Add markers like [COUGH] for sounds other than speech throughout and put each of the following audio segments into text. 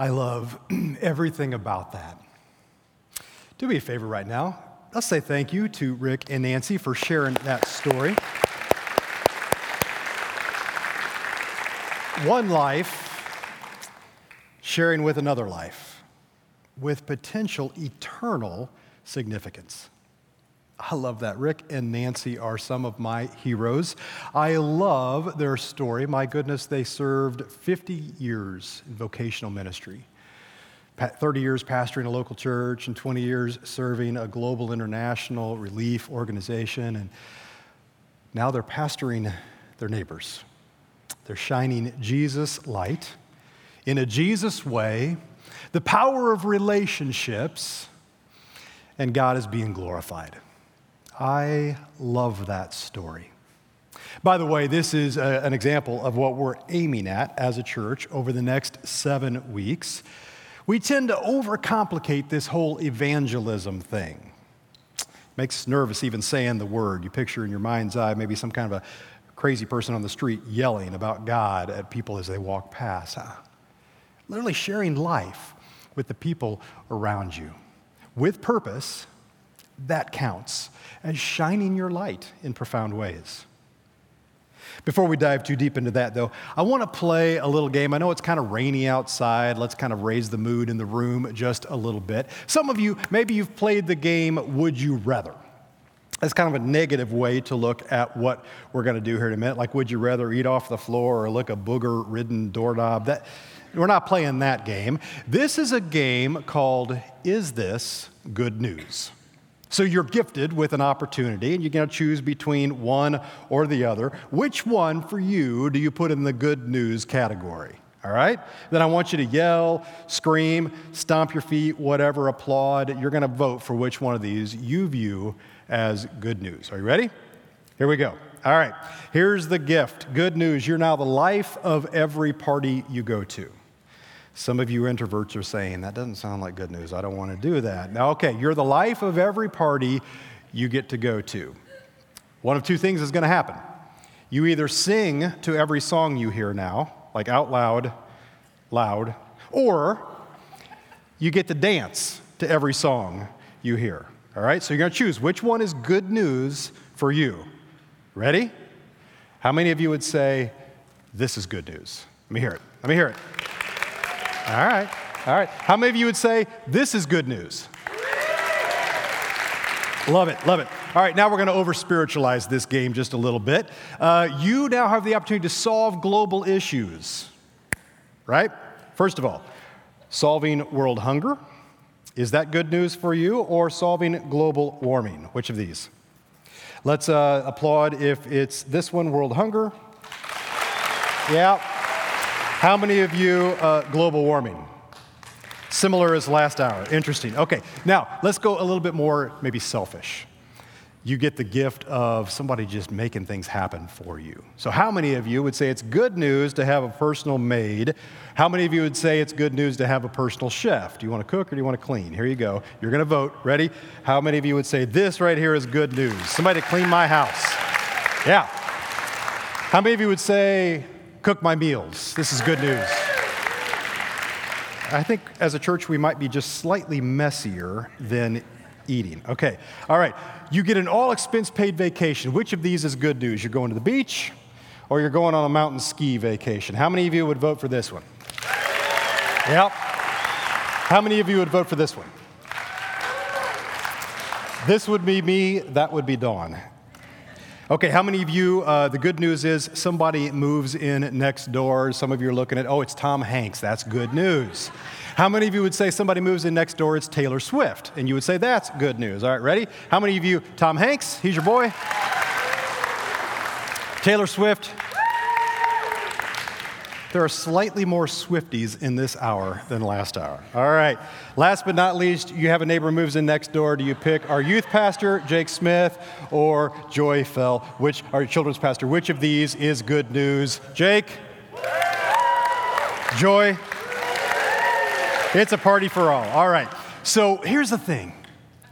I love [CLEARS THROAT] everything about that. Do me a favor right now. Let's say thank you to Rick and Nancy for sharing that story. One life sharing with another life with potential eternal significance. I love that. Rick and Nancy are some of my heroes. I love their story. My goodness, they served 50 years in vocational ministry 30 years pastoring a local church, and 20 years serving a global international relief organization. And now they're pastoring their neighbors. They're shining Jesus' light in a Jesus way, the power of relationships, and God is being glorified. I love that story. By the way, this is a, an example of what we're aiming at as a church over the next seven weeks. We tend to overcomplicate this whole evangelism thing. Makes us nervous even saying the word. You picture in your mind's eye maybe some kind of a crazy person on the street yelling about God at people as they walk past. Huh? Literally sharing life with the people around you with purpose that counts as shining your light in profound ways. Before we dive too deep into that, though, I want to play a little game. I know it's kind of rainy outside. Let's kind of raise the mood in the room just a little bit. Some of you, maybe you've played the game Would You Rather. That's kind of a negative way to look at what we're going to do here in a minute. Like, would you rather eat off the floor or lick a booger ridden doorknob? That, we're not playing that game. This is a game called Is This Good News? So you're gifted with an opportunity, and you're going to choose between one or the other. Which one for you do you put in the good news category? All right? Then I want you to yell, scream, stomp your feet, whatever, applaud. You're going to vote for which one of these you view as good news. Are you ready? Here we go. All right. Here's the gift good news. You're now the life of every party you go to. Some of you introverts are saying, that doesn't sound like good news. I don't want to do that. Now, okay, you're the life of every party you get to go to. One of two things is going to happen. You either sing to every song you hear now, like out loud, loud, or you get to dance to every song you hear. All right, so you're going to choose which one is good news for you. Ready? How many of you would say, This is good news? Let me hear it. Let me hear it. All right. All right. How many of you would say this is good news? Love it, love it. All right, now we're going to over spiritualize this game just a little bit. Uh, you now have the opportunity to solve global issues, right? First of all, solving world hunger. Is that good news for you, or solving global warming? Which of these? Let's uh, applaud if it's this one, world hunger. Yeah. How many of you, uh, global warming? Similar as last hour. Interesting. Okay, now let's go a little bit more maybe selfish. You get the gift of somebody just making things happen for you. So, how many of you would say it's good news to have a personal maid? How many of you would say it's good news to have a personal chef? Do you want to cook or do you want to clean? Here you go. You're going to vote. Ready? How many of you would say this right here is good news? Somebody to clean my house. Yeah. How many of you would say cook my meals. This is good news. I think as a church, we might be just slightly messier than eating. Okay, all right. You get an all expense paid vacation. Which of these is good news? You're going to the beach or you're going on a mountain ski vacation? How many of you would vote for this one? Yep. How many of you would vote for this one? This would be me, that would be Dawn. Okay, how many of you, uh, the good news is somebody moves in next door. Some of you are looking at, oh, it's Tom Hanks. That's good news. How many of you would say somebody moves in next door, it's Taylor Swift? And you would say that's good news. All right, ready? How many of you, Tom Hanks, he's your boy? Taylor Swift, there are slightly more Swifties in this hour than last hour. All right. Last but not least, you have a neighbor moves in next door. Do you pick our youth pastor, Jake Smith, or Joy Fell, which our children's pastor? Which of these is good news? Jake? Joy? It's a party for all. All right. So here's the thing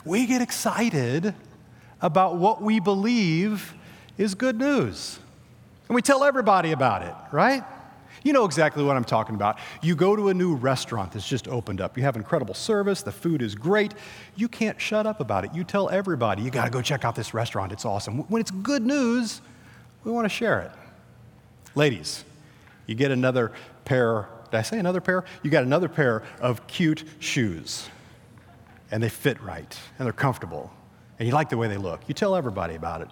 we get excited about what we believe is good news. And we tell everybody about it, right? You know exactly what I'm talking about. You go to a new restaurant that's just opened up. You have incredible service, the food is great. You can't shut up about it. You tell everybody, you got to go check out this restaurant, it's awesome. When it's good news, we want to share it. Ladies, you get another pair, did I say another pair? You got another pair of cute shoes, and they fit right, and they're comfortable, and you like the way they look. You tell everybody about it.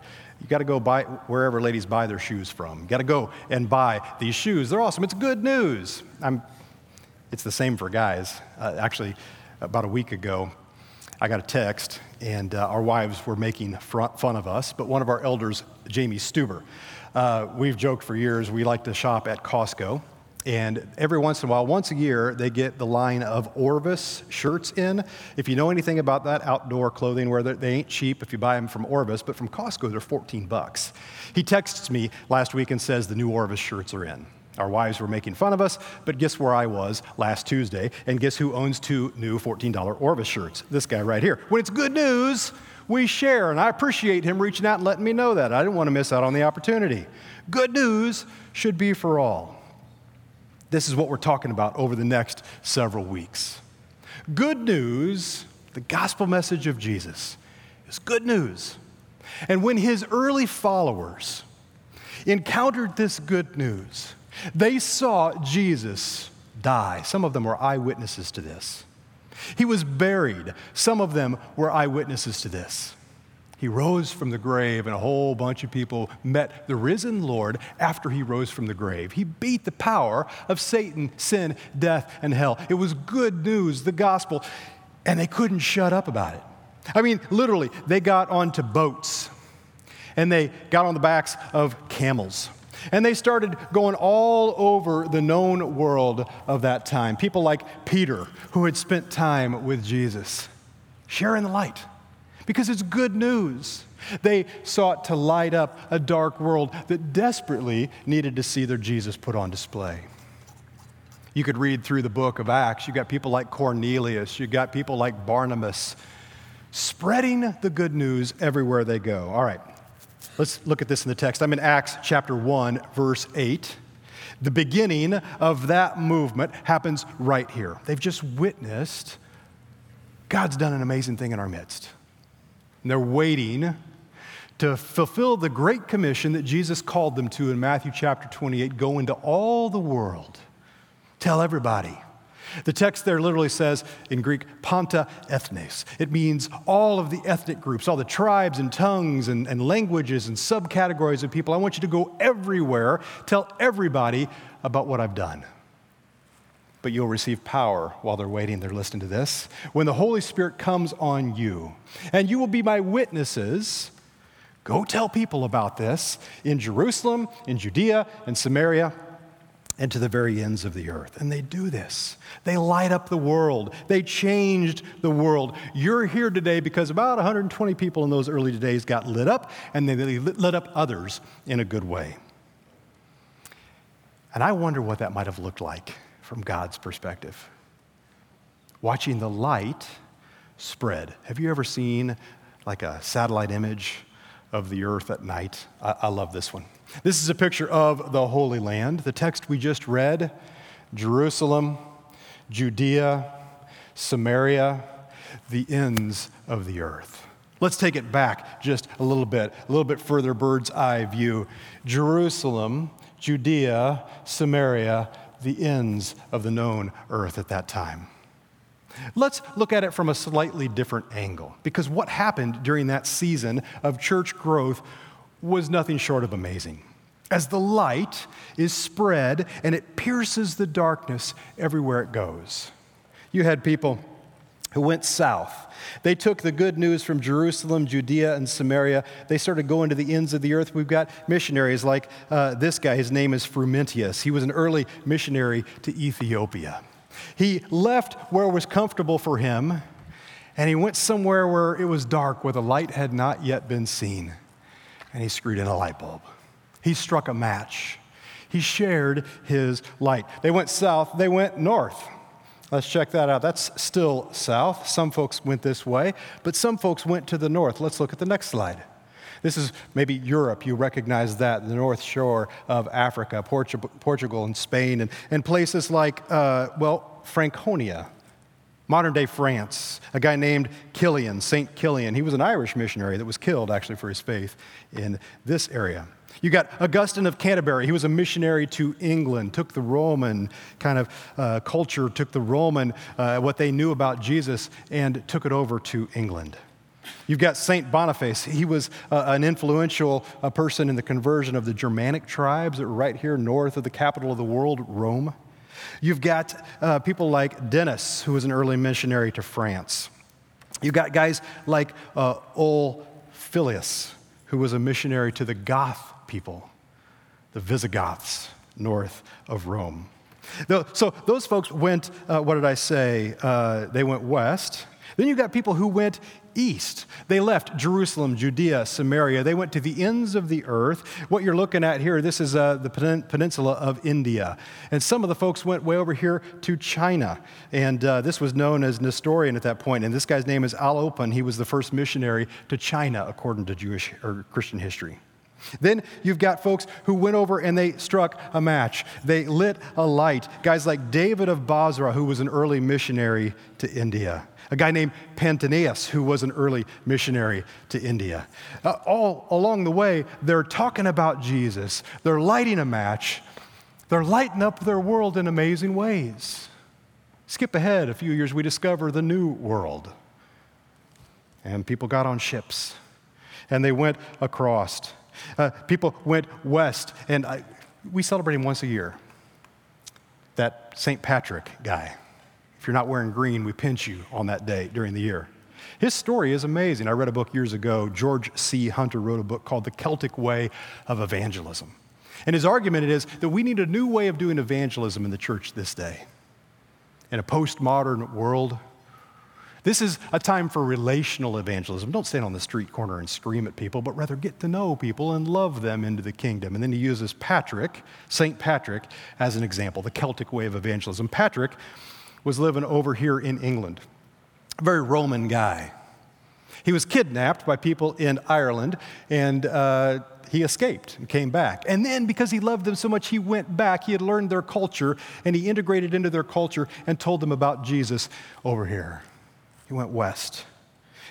You got to go buy wherever ladies buy their shoes from. You got to go and buy these shoes. They're awesome. It's good news. I'm, it's the same for guys. Uh, actually, about a week ago, I got a text, and uh, our wives were making fun of us, but one of our elders, Jamie Stuber, uh, we've joked for years, we like to shop at Costco. And every once in a while, once a year, they get the line of Orvis shirts in. If you know anything about that outdoor clothing, where they ain't cheap if you buy them from Orvis, but from Costco, they're 14 bucks. He texts me last week and says the new Orvis shirts are in. Our wives were making fun of us, but guess where I was last Tuesday? And guess who owns two new $14 Orvis shirts? This guy right here. When it's good news, we share, and I appreciate him reaching out and letting me know that. I didn't want to miss out on the opportunity. Good news should be for all. This is what we're talking about over the next several weeks. Good news, the gospel message of Jesus, is good news. And when his early followers encountered this good news, they saw Jesus die. Some of them were eyewitnesses to this. He was buried. Some of them were eyewitnesses to this. He rose from the grave, and a whole bunch of people met the risen Lord after he rose from the grave. He beat the power of Satan, sin, death, and hell. It was good news, the gospel, and they couldn't shut up about it. I mean, literally, they got onto boats and they got on the backs of camels. And they started going all over the known world of that time. People like Peter, who had spent time with Jesus, sharing the light because it's good news. They sought to light up a dark world that desperately needed to see their Jesus put on display. You could read through the book of Acts. You've got people like Cornelius, you've got people like Barnabas spreading the good news everywhere they go. All right, let's look at this in the text. I'm in Acts chapter 1, verse 8. The beginning of that movement happens right here. They've just witnessed God's done an amazing thing in our midst. And they're waiting to fulfill the great commission that Jesus called them to in Matthew chapter 28 go into all the world, tell everybody. The text there literally says in Greek, panta ethnes. It means all of the ethnic groups, all the tribes and tongues and, and languages and subcategories of people. I want you to go everywhere, tell everybody about what I've done but you'll receive power while they're waiting. They're listening to this. When the Holy Spirit comes on you, and you will be my witnesses. Go tell people about this in Jerusalem, in Judea, in Samaria, and to the very ends of the earth. And they do this. They light up the world. They changed the world. You're here today because about 120 people in those early days got lit up, and they lit up others in a good way. And I wonder what that might have looked like from God's perspective. Watching the light spread. Have you ever seen like a satellite image of the earth at night? I, I love this one. This is a picture of the Holy Land. The text we just read Jerusalem, Judea, Samaria, the ends of the earth. Let's take it back just a little bit, a little bit further bird's eye view. Jerusalem, Judea, Samaria, the ends of the known earth at that time. Let's look at it from a slightly different angle, because what happened during that season of church growth was nothing short of amazing. As the light is spread and it pierces the darkness everywhere it goes. You had people who went south they took the good news from Jerusalem, Judea, and Samaria. They started going to the ends of the earth. We've got missionaries like uh, this guy. His name is Frumentius. He was an early missionary to Ethiopia. He left where it was comfortable for him, and he went somewhere where it was dark, where the light had not yet been seen. And he screwed in a light bulb. He struck a match. He shared his light. They went south, they went north. Let's check that out. That's still south. Some folks went this way, but some folks went to the north. Let's look at the next slide. This is maybe Europe. You recognize that, the North Shore of Africa, Portugal and Spain, and, and places like, uh, well, Franconia, modern day France. A guy named Kilian, St. Kilian. He was an Irish missionary that was killed actually for his faith in this area. You got Augustine of Canterbury. He was a missionary to England, took the Roman kind of uh, culture, took the Roman, uh, what they knew about Jesus, and took it over to England. You've got St. Boniface. He was uh, an influential uh, person in the conversion of the Germanic tribes right here north of the capital of the world, Rome. You've got uh, people like Denis, who was an early missionary to France. You've got guys like uh, Ulfilas, who was a missionary to the Goth people, the Visigoths north of Rome. So those folks went, uh, what did I say? Uh, they went west. Then you've got people who went east. They left Jerusalem, Judea, Samaria. They went to the ends of the earth. What you're looking at here, this is uh, the peninsula of India. And some of the folks went way over here to China. And uh, this was known as Nestorian at that point. And this guy's name is Alopen. He was the first missionary to China, according to Jewish or Christian history. Then you've got folks who went over and they struck a match. They lit a light. Guys like David of Basra, who was an early missionary to India a guy named Pantanius, who was an early missionary to India. Uh, all along the way, they're talking about Jesus, they're lighting a match, they're lighting up their world in amazing ways. Skip ahead a few years, we discover the new world. And people got on ships and they went across. Uh, people went west, and I, we celebrate him once a year. That St. Patrick guy. If you're not wearing green, we pinch you on that day during the year. His story is amazing. I read a book years ago. George G. Hunter wrote a book called The Celtic Way of Evangelism. And his argument is that we need a new way of doing evangelism in the church this day. In a postmodern world, this is a time for relational evangelism. Don't stand on the street corner and scream at people, but rather get to know people and love them into the kingdom. And then he uses Patrick, St. Patrick, as an example, the Celtic way of evangelism. Patrick was living over here in England, a very Roman guy. He was kidnapped by people in Ireland and uh, he escaped and came back. And then, because he loved them so much, he went back. He had learned their culture and he integrated into their culture and told them about Jesus over here. He went west.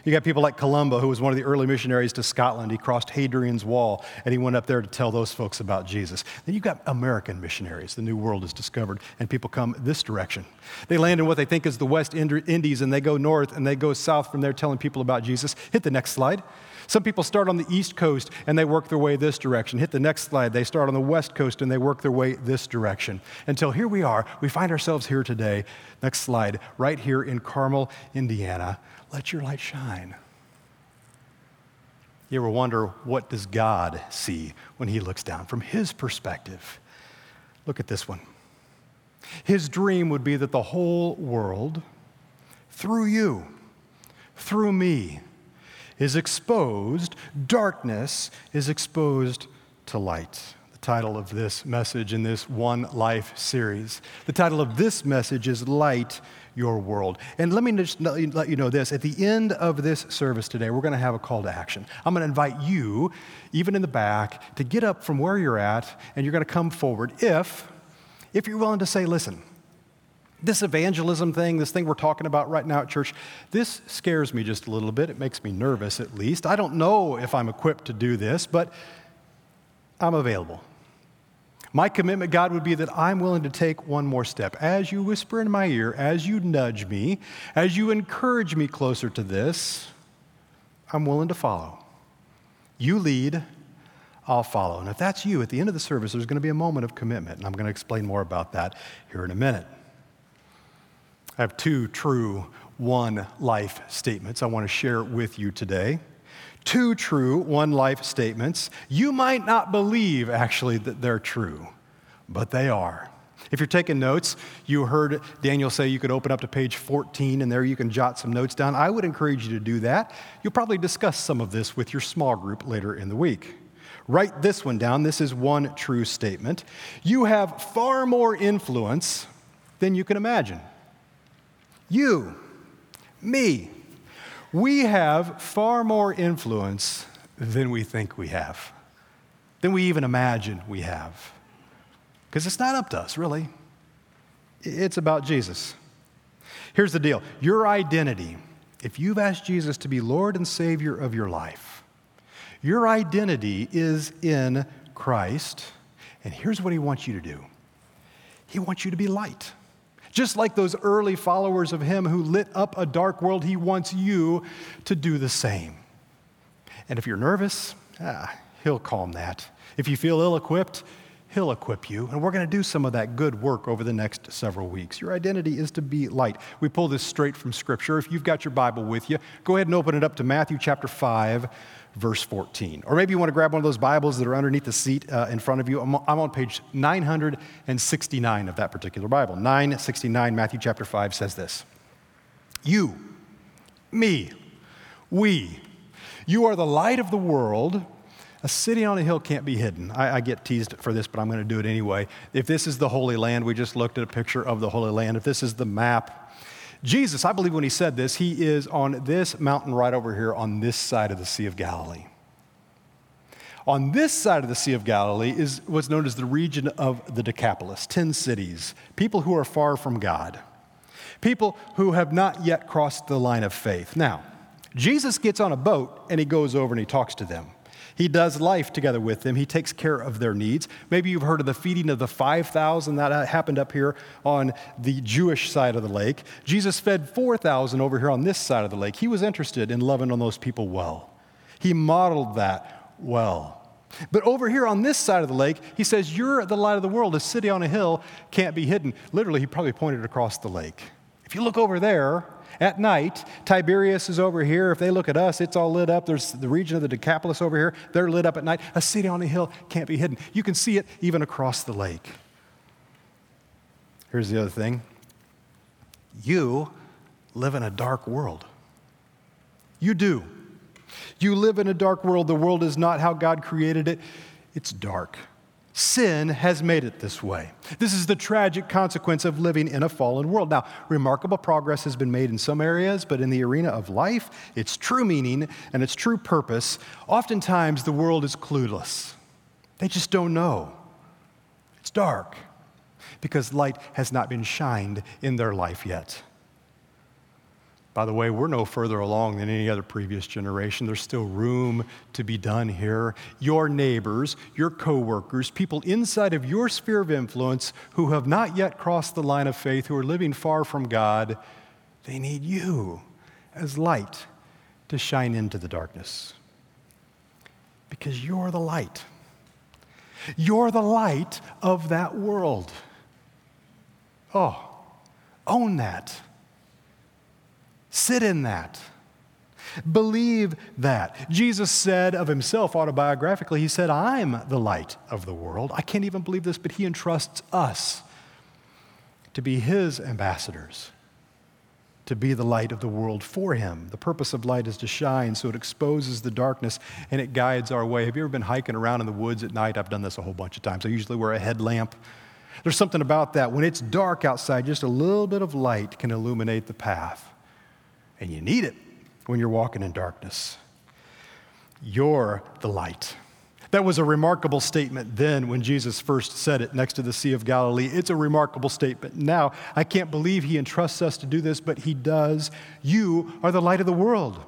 You got people like Columba, who was one of the early missionaries to Scotland. He crossed Hadrian's Wall and he went up there to tell those folks about Jesus. Then you've got American missionaries. The New World is discovered and people come this direction. They land in what they think is the West Indies and they go north and they go south from there telling people about Jesus. Hit the next slide. Some people start on the East Coast and they work their way this direction. Hit the next slide. They start on the West Coast and they work their way this direction. Until here we are. We find ourselves here today. Next slide. Right here in Carmel, Indiana let your light shine. You ever wonder what does God see when he looks down from his perspective? Look at this one. His dream would be that the whole world, through you, through me, is exposed, darkness is exposed to light. The title of this message in this One Life series. The title of this message is Light your world. And let me just let you know this at the end of this service today, we're going to have a call to action. I'm going to invite you, even in the back, to get up from where you're at and you're going to come forward if, if you're willing to say, listen, this evangelism thing, this thing we're talking about right now at church, this scares me just a little bit. It makes me nervous, at least. I don't know if I'm equipped to do this, but I'm available. My commitment, God, would be that I'm willing to take one more step. As you whisper in my ear, as you nudge me, as you encourage me closer to this, I'm willing to follow. You lead, I'll follow. And if that's you, at the end of the service, there's going to be a moment of commitment. And I'm going to explain more about that here in a minute. I have two true one life statements I want to share with you today two true one life statements. You might not believe, actually, that they're true, but they are. If you're taking notes, you heard Daniel say you could open up to page 14 and there you can jot some notes down. I would encourage you to do that. You'll probably discuss some of this with your small group later in the week. Write this one down. This is one true statement. You have far more influence than you can imagine. You, me, we have far more influence than we think we have, than we even imagine we have. Because it's not up to us, really. It's about Jesus. Here's the deal your identity, if you've asked Jesus to be Lord and Savior of your life, your identity is in Christ. And here's what He wants you to do He wants you to be light. Just like those early followers of Him who lit up a dark world, He wants you to do the same. And if you're nervous, ah, He'll calm that. If you feel ill equipped, He'll equip you. And we're going to do some of that good work over the next several weeks. Your identity is to be light. We pull this straight from Scripture. If you've got your Bible with you, go ahead and open it up to Matthew chapter 5, verse 14. Or maybe you want to grab one of those Bibles that are underneath the seat uh, in front of you. I'm, I'm on page 969 of that particular Bible. 969, Matthew chapter 5 says this You, me, we, you are the light of the world. A city on a hill can't be hidden. I, I, get teased for this, but I'm going to do it anyway. If this is the Holy Land, we just looked at a picture of the Holy Land. If this is the map, Jesus, I believe when he said this, he is on this mountain right over here on this side of the Sea of Galilee. On this side of the Sea of Galilee is what's known as the region of the Decapolis, 10 cities, people who are far from God, people who have not yet crossed the line of faith. Now, Jesus gets on a boat and he goes over and he talks to them. He does life together with them. He takes care of their needs. Maybe you've heard of the feeding of the 5,000 that happened up here on the Jewish side of the lake. Jesus fed 4,000 over here on this side of the lake. He was interested in loving on those people well. He modeled that well. But over here on this side of the lake, he says, You're the light of the world. A city on a hill can't be hidden. Literally, he probably pointed across the lake. If you look over there, at night, Tiberias is over here. If they look at us, it's all lit up. There's the region of the Decapolis over here. They're lit up at night. A city on a hill can't be hidden. You can see it even across the lake. Here's the other thing you live in a dark world. You do. You live in a dark world. The world is not how God created it, it's dark. Sin has made it this way. This is the tragic consequence of living in a fallen world. Now, remarkable progress has been made in some areas, but in the arena of life, its true meaning and its true purpose, oftentimes the world is clueless. They just don't know. It's dark because light has not been shined in their life yet. By the way, we're no further along than any other previous generation. There's still room to be done here. Your neighbors, your coworkers, people inside of your sphere of influence who have not yet crossed the line of faith, who are living far from God, they need you as light to shine into the darkness. Because you're the light. You're the light of that world. Oh, own that. Sit in that. Believe that. Jesus said of himself autobiographically, He said, I'm the light of the world. I can't even believe this, but He entrusts us to be His ambassadors, to be the light of the world for Him. The purpose of light is to shine so it exposes the darkness and it guides our way. Have you ever been hiking around in the woods at night? I've done this a whole bunch of times. I usually wear a headlamp. There's something about that. When it's dark outside, just a little bit of light can illuminate the path and you need it when you're walking in darkness. You're the light. That was a remarkable statement then when Jesus first said it next to the Sea of Galilee. It's a remarkable statement now. I can't believe he entrusts us to do this, but he does. You are the light of the world,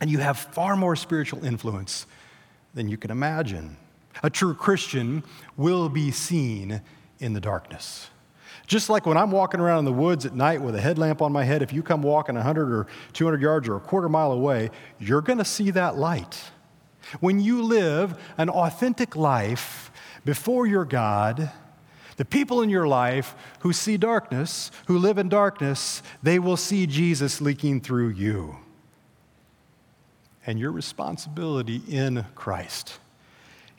and you have far more spiritual influence than you can imagine. A true Christian will be seen in the darkness. Just like when I'm walking around in the woods at night with a headlamp on my head, if you come walking 100 or 200 yards or a quarter mile away, you're going to see that light. When you live an authentic life before your God, the people in your life who see darkness, who live in darkness, they will see Jesus leaking through you. And your responsibility in Christ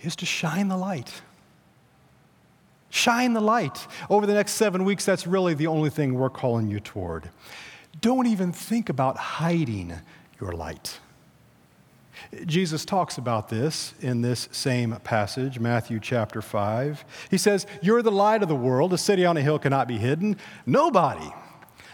is to shine the light. Shine the light. Over the next seven weeks, that's really the only thing we're calling you toward. Don't even think about hiding your light. Jesus talks about this in this same passage, Matthew chapter 5. He says, You're the light of the world. A city on a hill cannot be hidden. Nobody,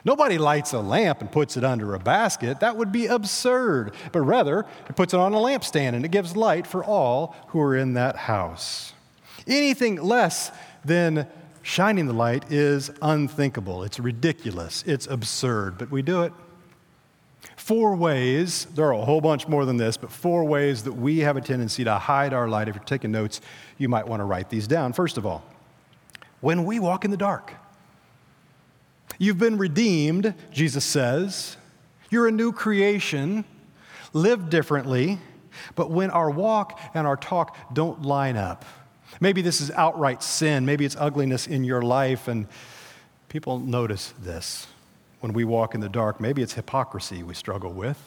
Nobody lights a lamp and puts it under a basket. That would be absurd. But rather, it puts it on a lampstand and it gives light for all who are in that house. Anything less than shining the light is unthinkable. It's ridiculous. It's absurd, but we do it. Four ways, there are a whole bunch more than this, but four ways that we have a tendency to hide our light. If you're taking notes, you might want to write these down. First of all, when we walk in the dark, you've been redeemed, Jesus says. You're a new creation. Live differently. But when our walk and our talk don't line up, maybe this is outright sin, maybe it's ugliness in your life, and people notice this when we walk in the dark. Maybe it's hypocrisy we struggle with.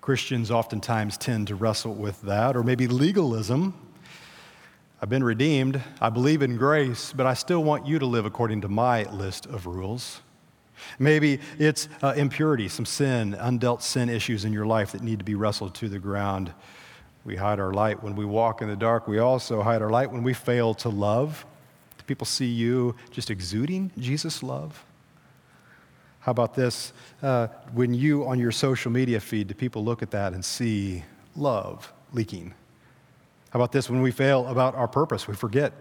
Christians oftentimes tend to wrestle with that, or maybe legalism. I've been redeemed. I believe in grace, but I still want you to live according to my list of rules. Maybe it's uh, impurity, some sin, undealt sin issues in your life that need to be wrestled to the ground. We hide our light when we walk in the dark. We also hide our light when we fail to love. Do people see you just exuding Jesus' love? How about this? Uh, when you, on your social media feed, do people look at that and see love leaking? How about this? When we fail about our purpose, we forget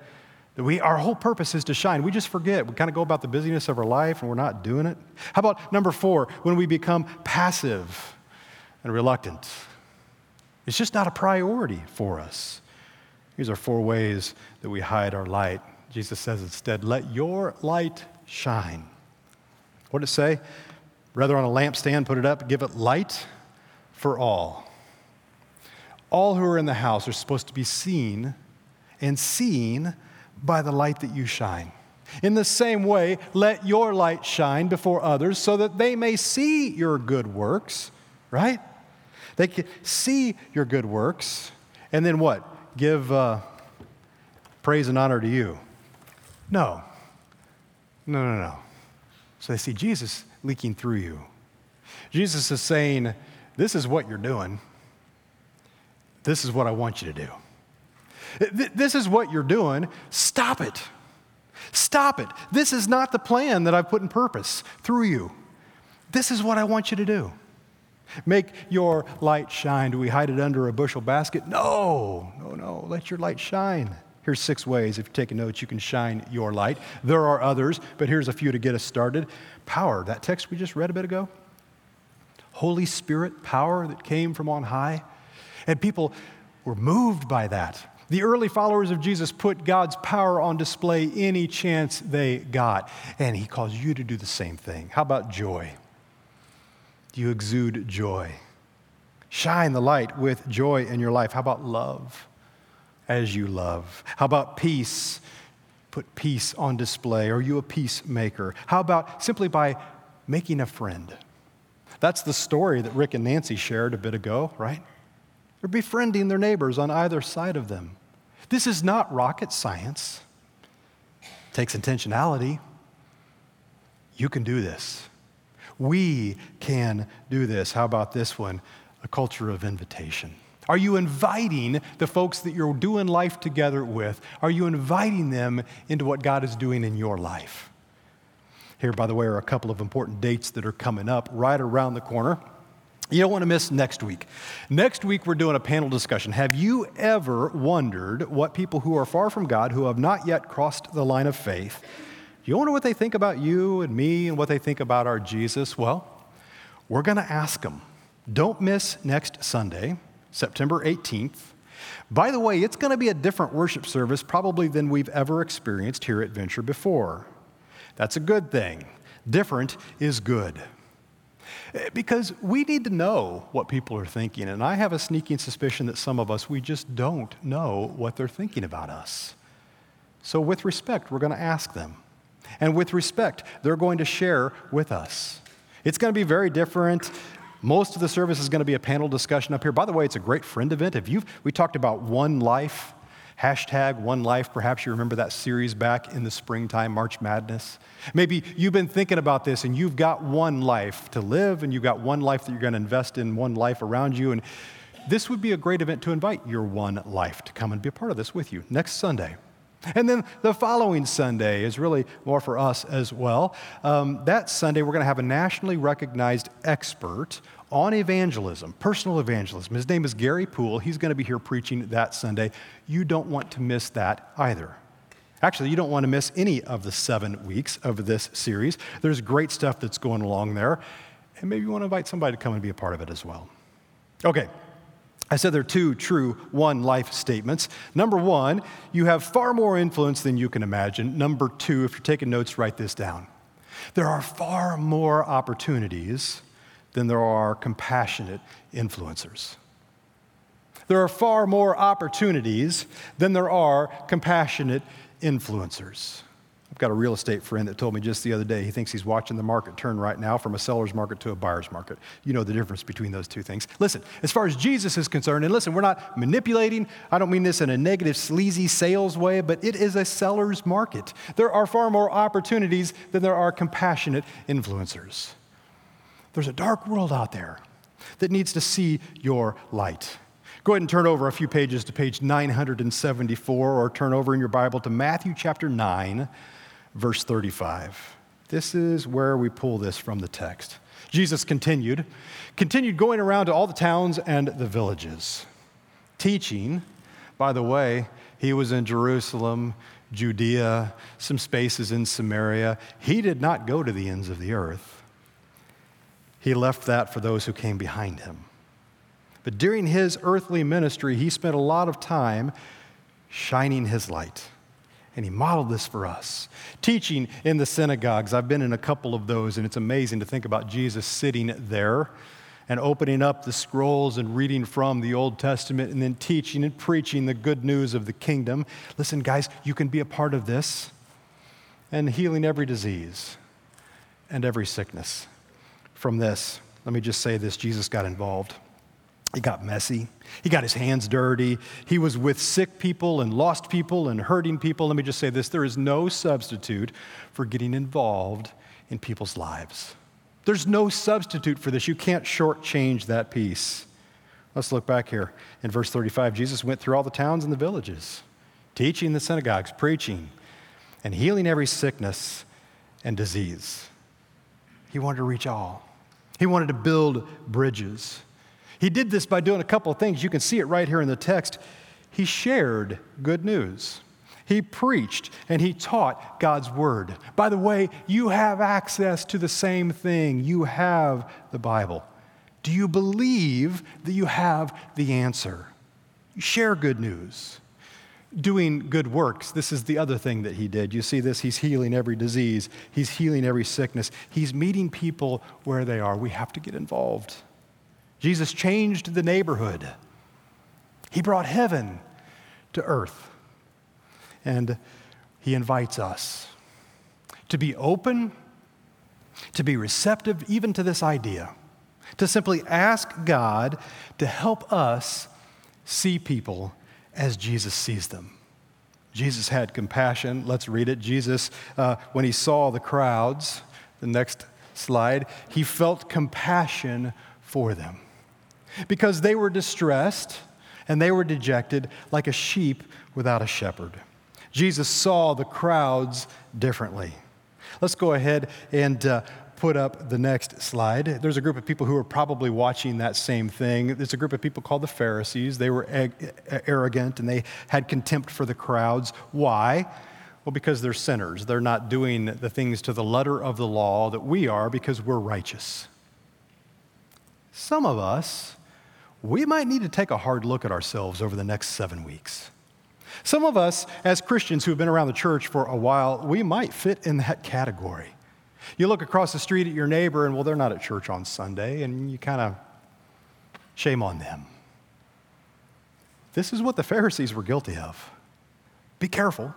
that we, our whole purpose is to shine. We just forget. We kind of go about the busyness of our life and we're not doing it. How about number four? When we become passive and reluctant, it's just not a priority for us. These are four ways that we hide our light. Jesus says instead, let your light shine. What did it say? Rather on a lampstand, put it up, give it light for all. All who are in the house are supposed to be seen and seen by the light that you shine. In the same way, let your light shine before others so that they may see your good works, right? They can see your good works, and then what? Give uh, praise and honor to you. No. No, no, no. So they see Jesus leaking through you. Jesus is saying, This is what you're doing. This is what I want you to do. This is what you're doing. Stop it. Stop it. This is not the plan that I've put in purpose through you. This is what I want you to do. Make your light shine. Do we hide it under a bushel basket? No, no, no. Let your light shine. Here's six ways, if you're taking notes, you can shine your light. There are others, but here's a few to get us started. Power, that text we just read a bit ago. Holy Spirit power that came from on high. And people were moved by that. The early followers of Jesus put God's power on display any chance they got. And he calls you to do the same thing. How about joy? You exude joy? Shine the light with joy in your life. How about love? as you love? How about peace? Put peace on display. Are you a peacemaker? How about simply by making a friend? That's the story that Rick and Nancy shared a bit ago, right? They're befriending their neighbors on either side of them. This is not rocket science. It takes intentionality. You can do this. We can do this. How about this one? A culture of invitation. Are you inviting the folks that you're doing life together with? Are you inviting them into what God is doing in your life? Here, by the way, are a couple of important dates that are coming up right around the corner. You don't want to miss next week. Next week, we're doing a panel discussion. Have you ever wondered what people who are far from God, who have not yet crossed the line of faith, you wonder what they think about you and me and what they think about our Jesus? Well, we're going to ask them. Don't miss next Sunday. September 18th. By the way, it's going to be a different worship service probably than we've ever experienced here at Venture before. That's a good thing. Different is good. Eh, because we need to know what people are thinking, and I have a sneaking suspicion that some of us, we just don't know what they're thinking about us. So, with respect, we're going to ask them. And with respect, they're going to share with us. It's going to be very different. Most of the service is going to be a panel discussion up here. By the way, it's a great friend event. If you've, we talked about one life, hashtag one life. Perhaps you remember that series back in the springtime, March Madness. Maybe you've been thinking about this and you've got one life to live and you've got one life that you're going to invest in, one life around you. And this would be a great event to invite your one life to come and be a part of this with you next Sunday. And then the following Sunday is really more for us as well. Um, that Sunday, we're going to have a nationally recognized expert on evangelism, personal evangelism. His name is Gary Poole. He's going to be here preaching that Sunday. You don't want to miss that either. Actually, you don't want to miss any of the seven weeks of this series. There's great stuff that's going along there. And maybe you want to invite somebody to come and be a part of it as well. Okay, I said there are two true one life statements. Number one, you have far more influence than you can imagine. Number two, if you're taking notes, write this down. There are far more opportunities than there are compassionate influencers. There are far more opportunities than there are compassionate influencers. I've got a real estate friend that told me just the other day he thinks he's watching the market turn right now from a seller's market to a buyer's market. You know the difference between those two things. Listen, as far as Jesus is concerned, and listen, we're not manipulating, I don't mean this in a negative, sleazy sales way, but it is a seller's market. There are far more opportunities than there are compassionate influencers. There's a dark world out there that needs to see your light. Go ahead and turn over a few pages to page 974 or turn over in your Bible to Matthew chapter 9 verse 35. This is where we pull this from the text. Jesus continued, continued going around to all the towns and the villages, teaching. By the way, he was in Jerusalem, Judea, some spaces in Samaria. He did not go to the ends of the earth. He left that for those who came behind him. But during his earthly ministry, he spent a lot of time shining his light and he modeled this for us. Teaching in the synagogues, I've been in a couple of those, and it's amazing to think about Jesus sitting there and opening up the scrolls and reading from the Old Testament and then teaching and preaching the good news of the kingdom. Listen, guys, you can be a part of this and healing every disease and every sickness. From this, let me just say this Jesus got involved. He got messy. He got his hands dirty. He was with sick people and lost people and hurting people. Let me just say this there is no substitute for getting involved in people's lives. There's no substitute for this. You can't shortchange that piece. Let's look back here. In verse 35, Jesus went through all the towns and the villages, teaching the synagogues, preaching, and healing every sickness and disease. He wanted to reach all, he wanted to build bridges. He did this by doing a couple of things. You can see it right here in the text. He shared good news. He preached and he taught God's word. By the way, you have access to the same thing. You have the Bible. Do you believe that you have the answer? Share good news. Doing good works. This is the other thing that he did. You see this? He's healing every disease, he's healing every sickness, he's meeting people where they are. We have to get involved. Jesus changed the neighborhood. He brought heaven to earth. And he invites us to be open, to be receptive even to this idea, to simply ask God to help us see people as Jesus sees them. Jesus had compassion. Let's read it. Jesus, uh, when he saw the crowds, the next slide, he felt compassion for them because they were distressed and they were dejected like a sheep without a shepherd. Jesus saw the crowds differently. Let's go ahead and uh, put up the next slide. There's a group of people who are probably watching that same thing. There's a group of people called the Pharisees. They were ag- arrogant and they had contempt for the crowds. Why? Well, because they're sinners. They're not doing the things to the letter of the law that we are because we're righteous. Some of us we might need to take a hard look at ourselves over the next seven weeks. Some of us, as Christians who have been around the church for a while, we might fit in that category. You look across the street at your neighbor, and well, they're not at church on Sunday, and you kind of shame on them. This is what the Pharisees were guilty of. Be careful.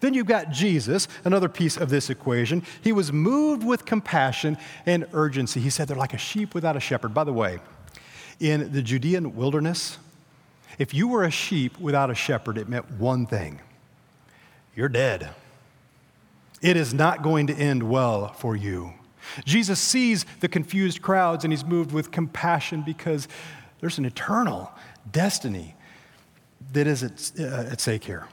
Then you've got Jesus, another piece of this equation. He was moved with compassion and urgency. He said they're like a sheep without a shepherd. By the way, in the Judean wilderness, if you were a sheep without a shepherd, it meant one thing you're dead. It is not going to end well for you. Jesus sees the confused crowds and he's moved with compassion because there's an eternal destiny that is at, uh, at stake here.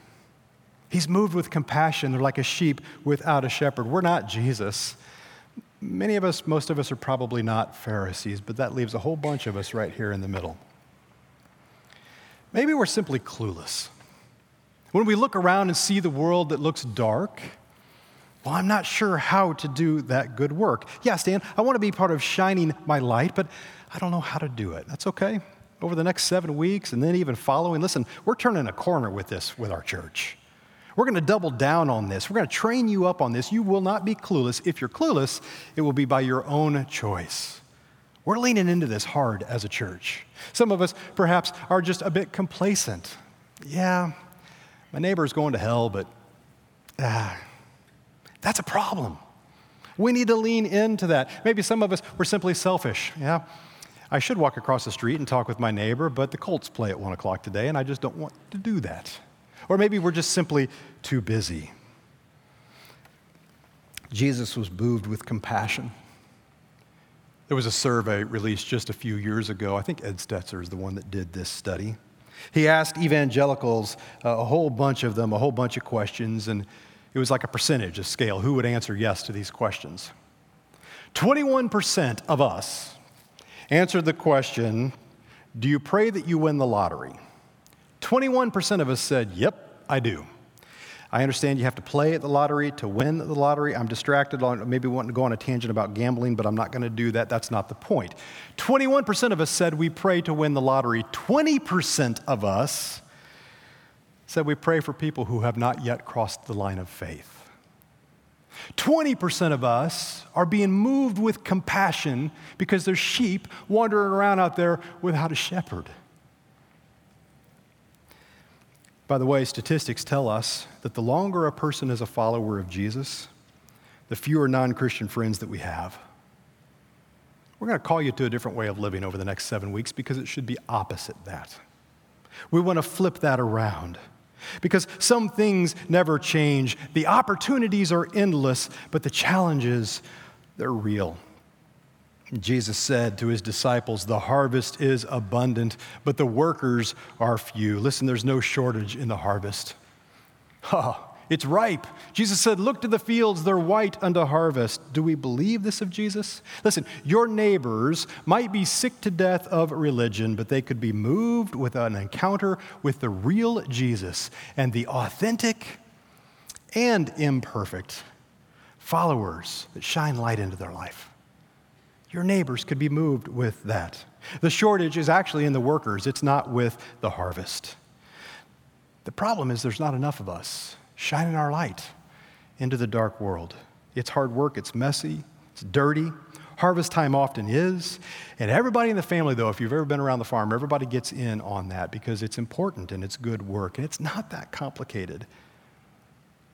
He's moved with compassion. They're like a sheep without a shepherd. We're not Jesus. Many of us, most of us, are probably not Pharisees, but that leaves a whole bunch of us right here in the middle. Maybe we're simply clueless. When we look around and see the world that looks dark, well, I'm not sure how to do that good work. Yeah, Stan, I want to be part of shining my light, but I don't know how to do it. That's okay. Over the next seven weeks and then even following, listen, we're turning a corner with this with our church. We're going to double down on this. We're going to train you up on this. You will not be clueless. If you're clueless, it will be by your own choice. We're leaning into this hard as a church. Some of us perhaps are just a bit complacent. Yeah, my neighbor's going to hell, but ah, that's a problem. We need to lean into that. Maybe some of us were simply selfish. Yeah, I should walk across the street and talk with my neighbor, but the Colts play at 1 o'clock today, and I just don't want to do that. Or maybe we're just simply too busy. Jesus was moved with compassion. There was a survey released just a few years ago. I think Ed Stetzer is the one that did this study. He asked evangelicals, uh, a whole bunch of them, a whole bunch of questions, and it was like a percentage, a scale. Who would answer yes to these questions? 21% of us answered the question Do you pray that you win the lottery? 21% of us said, Yep, I do. I understand you have to play at the lottery to win the lottery. I'm distracted on maybe wanting to go on a tangent about gambling, but I'm not going to do that. That's not the point. 21% of us said we pray to win the lottery. 20% of us said we pray for people who have not yet crossed the line of faith. 20% of us are being moved with compassion because there's sheep wandering around out there without a shepherd. By the way, statistics tell us that the longer a person is a follower of Jesus, the fewer non Christian friends that we have. We're going to call you to a different way of living over the next seven weeks because it should be opposite that. We want to flip that around because some things never change. The opportunities are endless, but the challenges, they're real. Jesus said to his disciples, The harvest is abundant, but the workers are few. Listen, there's no shortage in the harvest. Ha, it's ripe. Jesus said, Look to the fields, they're white unto harvest. Do we believe this of Jesus? Listen, your neighbors might be sick to death of religion, but they could be moved with an encounter with the real Jesus and the authentic and imperfect followers that shine light into their life. Your neighbors could be moved with that. The shortage is actually in the workers, it's not with the harvest. The problem is there's not enough of us shining our light into the dark world. It's hard work, it's messy, it's dirty. Harvest time often is. And everybody in the family, though, if you've ever been around the farm, everybody gets in on that because it's important and it's good work. And it's not that complicated.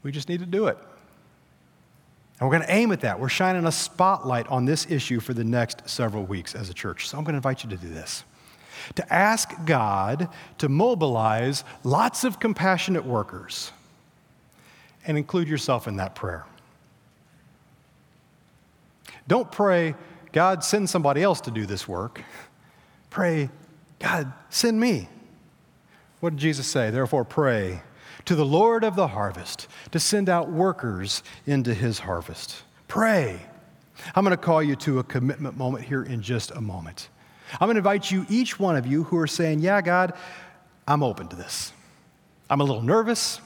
We just need to do it. And we're going to aim at that. We're shining a spotlight on this issue for the next several weeks as a church. So I'm going to invite you to do this to ask God to mobilize lots of compassionate workers and include yourself in that prayer. Don't pray, God, send somebody else to do this work. Pray, God, send me. What did Jesus say? Therefore, pray to the Lord of the harvest to send out workers into his harvest. Pray. I'm going to call you to a commitment moment here in just a moment. I'm going to invite you, each one of you who are saying, Yeah, God, I'm open to this. I'm a little nervous.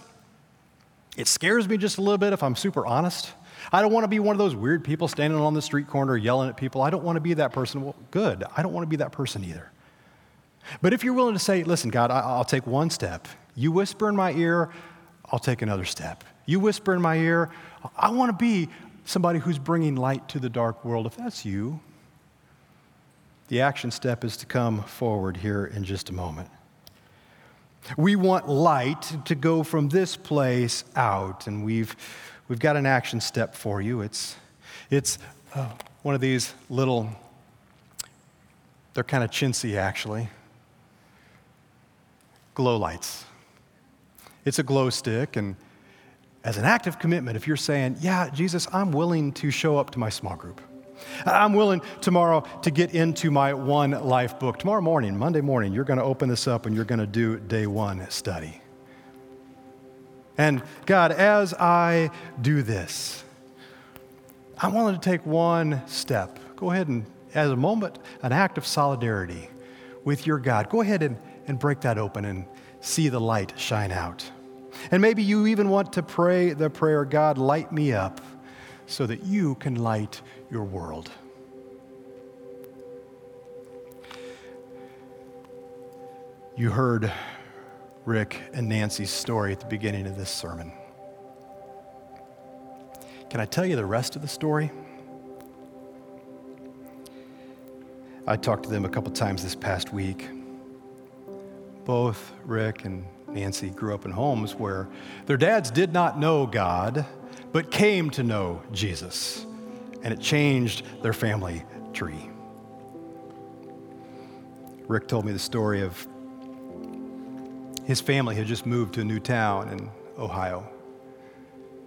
It scares me just a little bit if I'm super honest. I don't want to be one of those weird people standing on the street corner yelling at people. I don't want to be that person. Well, good. I don't want to be that person either. But if you're willing to say, listen, God, I'll take one step, you whisper in my ear, I'll take another step. You whisper in my ear, I want to be somebody who's bringing light to the dark world. If that's you, the action step is to come forward here in just a moment. We want light to go from this place out, and we've, we've got an action step for you. It's, it's uh, one of these little, they're kind of chintzy actually, glow lights. It's a glow stick, and as an act of commitment, if you're saying, Yeah, Jesus, I'm willing to show up to my small group. I'm willing tomorrow to get into my one life book. Tomorrow morning, Monday morning, you're going to open this up and you're going to do day one study. And God, as I do this, I wanted to take one step. Go ahead and, as a moment, an act of solidarity with your God, go ahead and, and break that open and see the light shine out. And maybe you even want to pray the prayer God, light me up so that you can light your world. You heard Rick and Nancy's story at the beginning of this sermon. Can I tell you the rest of the story? I talked to them a couple times this past week. Both Rick and Nancy grew up in homes where their dads did not know God, but came to know Jesus, and it changed their family tree. Rick told me the story of his family had just moved to a new town in Ohio.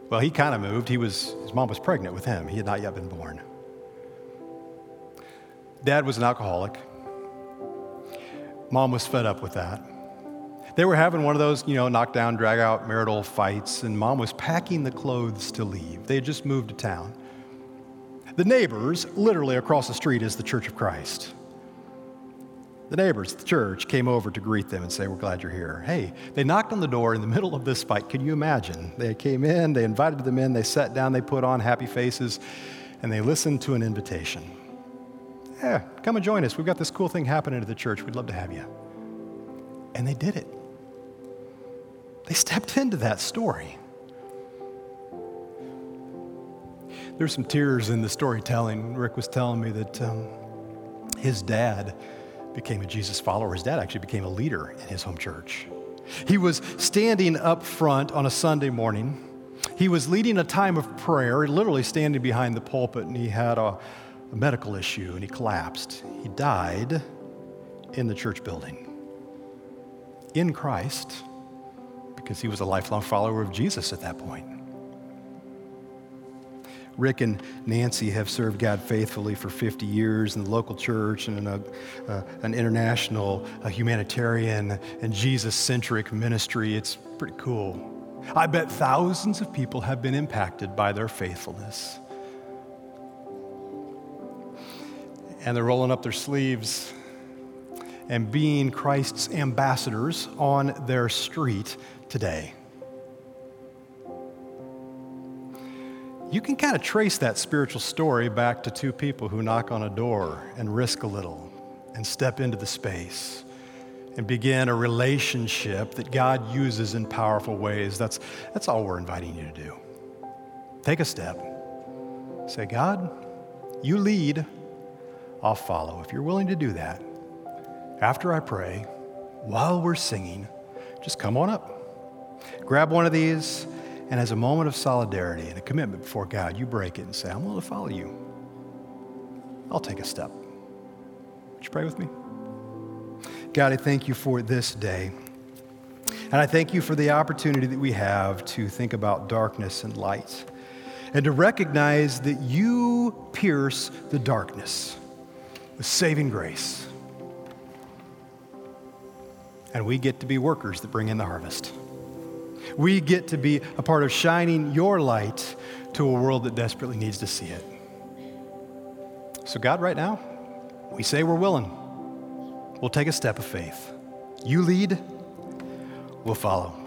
Well, he kind of moved. He was, his mom was pregnant with him. He had not yet been born. Dad was an alcoholic. Mom was fed up with that. They were having one of those, you know, knockdown, drag out marital fights, and mom was packing the clothes to leave. They had just moved to town. The neighbors, literally across the street, is the Church of Christ. The neighbors, the church, came over to greet them and say, We're glad you're here. Hey, they knocked on the door in the middle of this fight. Can you imagine? They came in, they invited them in, they sat down, they put on happy faces, and they listened to an invitation. Yeah, come and join us. We've got this cool thing happening at the church. We'd love to have you. And they did it. They stepped into that story. There's some tears in the storytelling. Rick was telling me that um, his dad became a Jesus follower. His dad actually became a leader in his home church. He was standing up front on a Sunday morning. He was leading a time of prayer, literally standing behind the pulpit, and he had a, a medical issue and he collapsed. He died in the church building in Christ because he was a lifelong follower of Jesus at that point. Rick and Nancy have served God faithfully for 50 years in the local church and in a, uh, an international a humanitarian and Jesus centric ministry. It's pretty cool. I bet thousands of people have been impacted by their faithfulness. And they're rolling up their sleeves and being Christ's ambassadors on their street today. you can kind of trace that spiritual story back to two people who knock on a door and risk a little and step into the space and begin a relationship that God uses in powerful ways. That's, that's all we're inviting you to do. Take a step. Say, God, you lead, I'll follow. If you're willing to do that, after I pray, while we're singing, just come on up. Grab one of these and as a moment of solidarity and a commitment before God, you break it and say, I'm willing to follow you. I'll take a step. Would you pray with me? God, I thank you for this day. And I thank you for the opportunity that we have to think about darkness and light and to recognize that you pierce the darkness with saving grace. And we get to be workers that bring in the harvest. We get to be a part of shining your light to a world that desperately needs to see it. So, God, right now, we say we're willing. We'll take a step of faith. You lead, we'll follow.